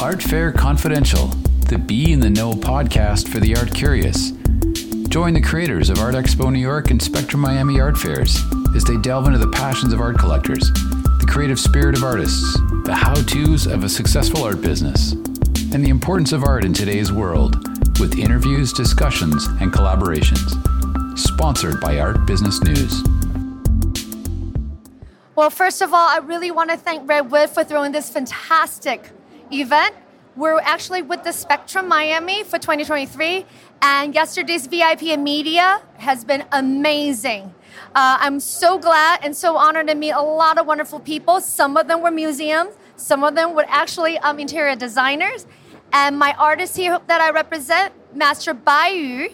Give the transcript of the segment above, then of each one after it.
Art Fair Confidential, the Be in the Know podcast for the art curious. Join the creators of Art Expo New York and Spectrum Miami art fairs as they delve into the passions of art collectors, the creative spirit of artists, the how to's of a successful art business, and the importance of art in today's world with interviews, discussions, and collaborations. Sponsored by Art Business News. Well, first of all, I really want to thank Redwood for throwing this fantastic event. We're actually with the Spectrum Miami for 2023, and yesterday's VIP and media has been amazing. Uh, I'm so glad and so honored to meet a lot of wonderful people. Some of them were museums, some of them were actually um, interior designers. And my artist here that I represent, Master Bai Yu,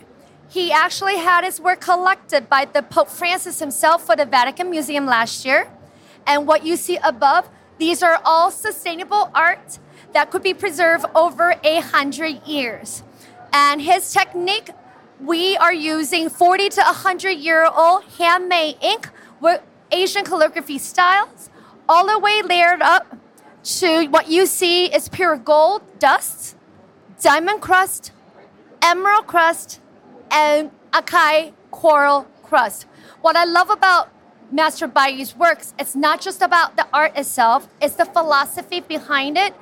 he actually had his work collected by the Pope Francis himself for the Vatican Museum last year. And what you see above, these are all sustainable art that could be preserved over a hundred years. And his technique, we are using 40 to 100 year old handmade ink with Asian calligraphy styles, all the way layered up to what you see is pure gold dust, diamond crust, emerald crust, and acai coral crust. What I love about Master Bai Yu's works, it's not just about the art itself, it's the philosophy behind it.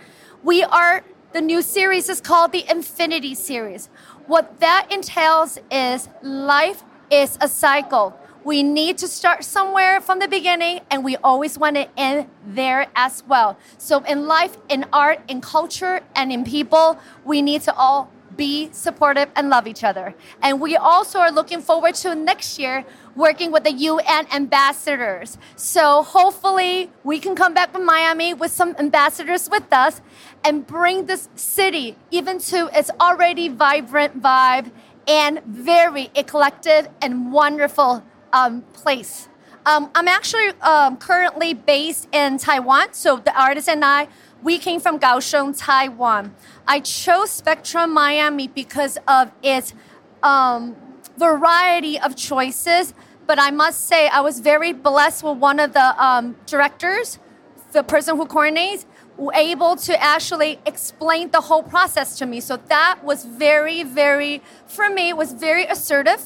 We are, the new series is called the Infinity Series. What that entails is life is a cycle. We need to start somewhere from the beginning, and we always want to end there as well. So, in life, in art, in culture, and in people, we need to all be supportive and love each other. And we also are looking forward to next year working with the UN ambassadors. So hopefully we can come back from Miami with some ambassadors with us and bring this city even to its already vibrant vibe and very eclectic and wonderful um, place. Um, I'm actually um, currently based in Taiwan, so the artist and I, we came from Kaohsiung, Taiwan. I chose Spectrum Miami because of its um, variety of choices, but I must say I was very blessed with one of the um, directors, the person who coordinates, able to actually explain the whole process to me. So that was very, very, for me, it was very assertive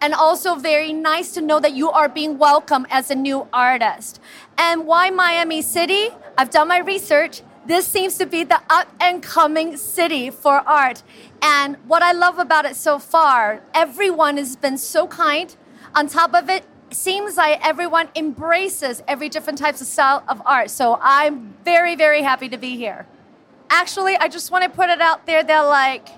and also very nice to know that you are being welcomed as a new artist. And why Miami City? I've done my research. This seems to be the up and coming city for art. And what I love about it so far, everyone has been so kind. On top of it, seems like everyone embraces every different types of style of art. So I'm very, very happy to be here. Actually, I just want to put it out there that like,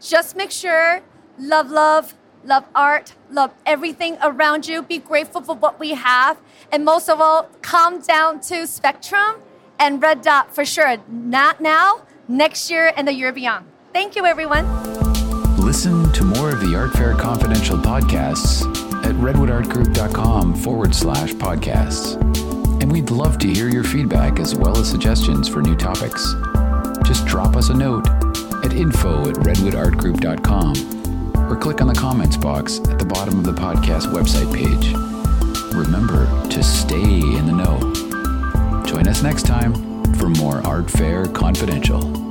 just make sure, love, love, love art, love everything around you, be grateful for what we have, and most of all, calm down to Spectrum and Red Dot for sure. Not now, next year, and the year beyond. Thank you, everyone. Listen to more of the Art Fair Confidential podcasts at redwoodartgroup.com forward slash podcasts. And we'd love to hear your feedback as well as suggestions for new topics. Just drop us a note at info at redwoodartgroup.com or click on the comments box at the bottom of the podcast website page. Remember to stay in the know. Join us next time for more Art Fair Confidential.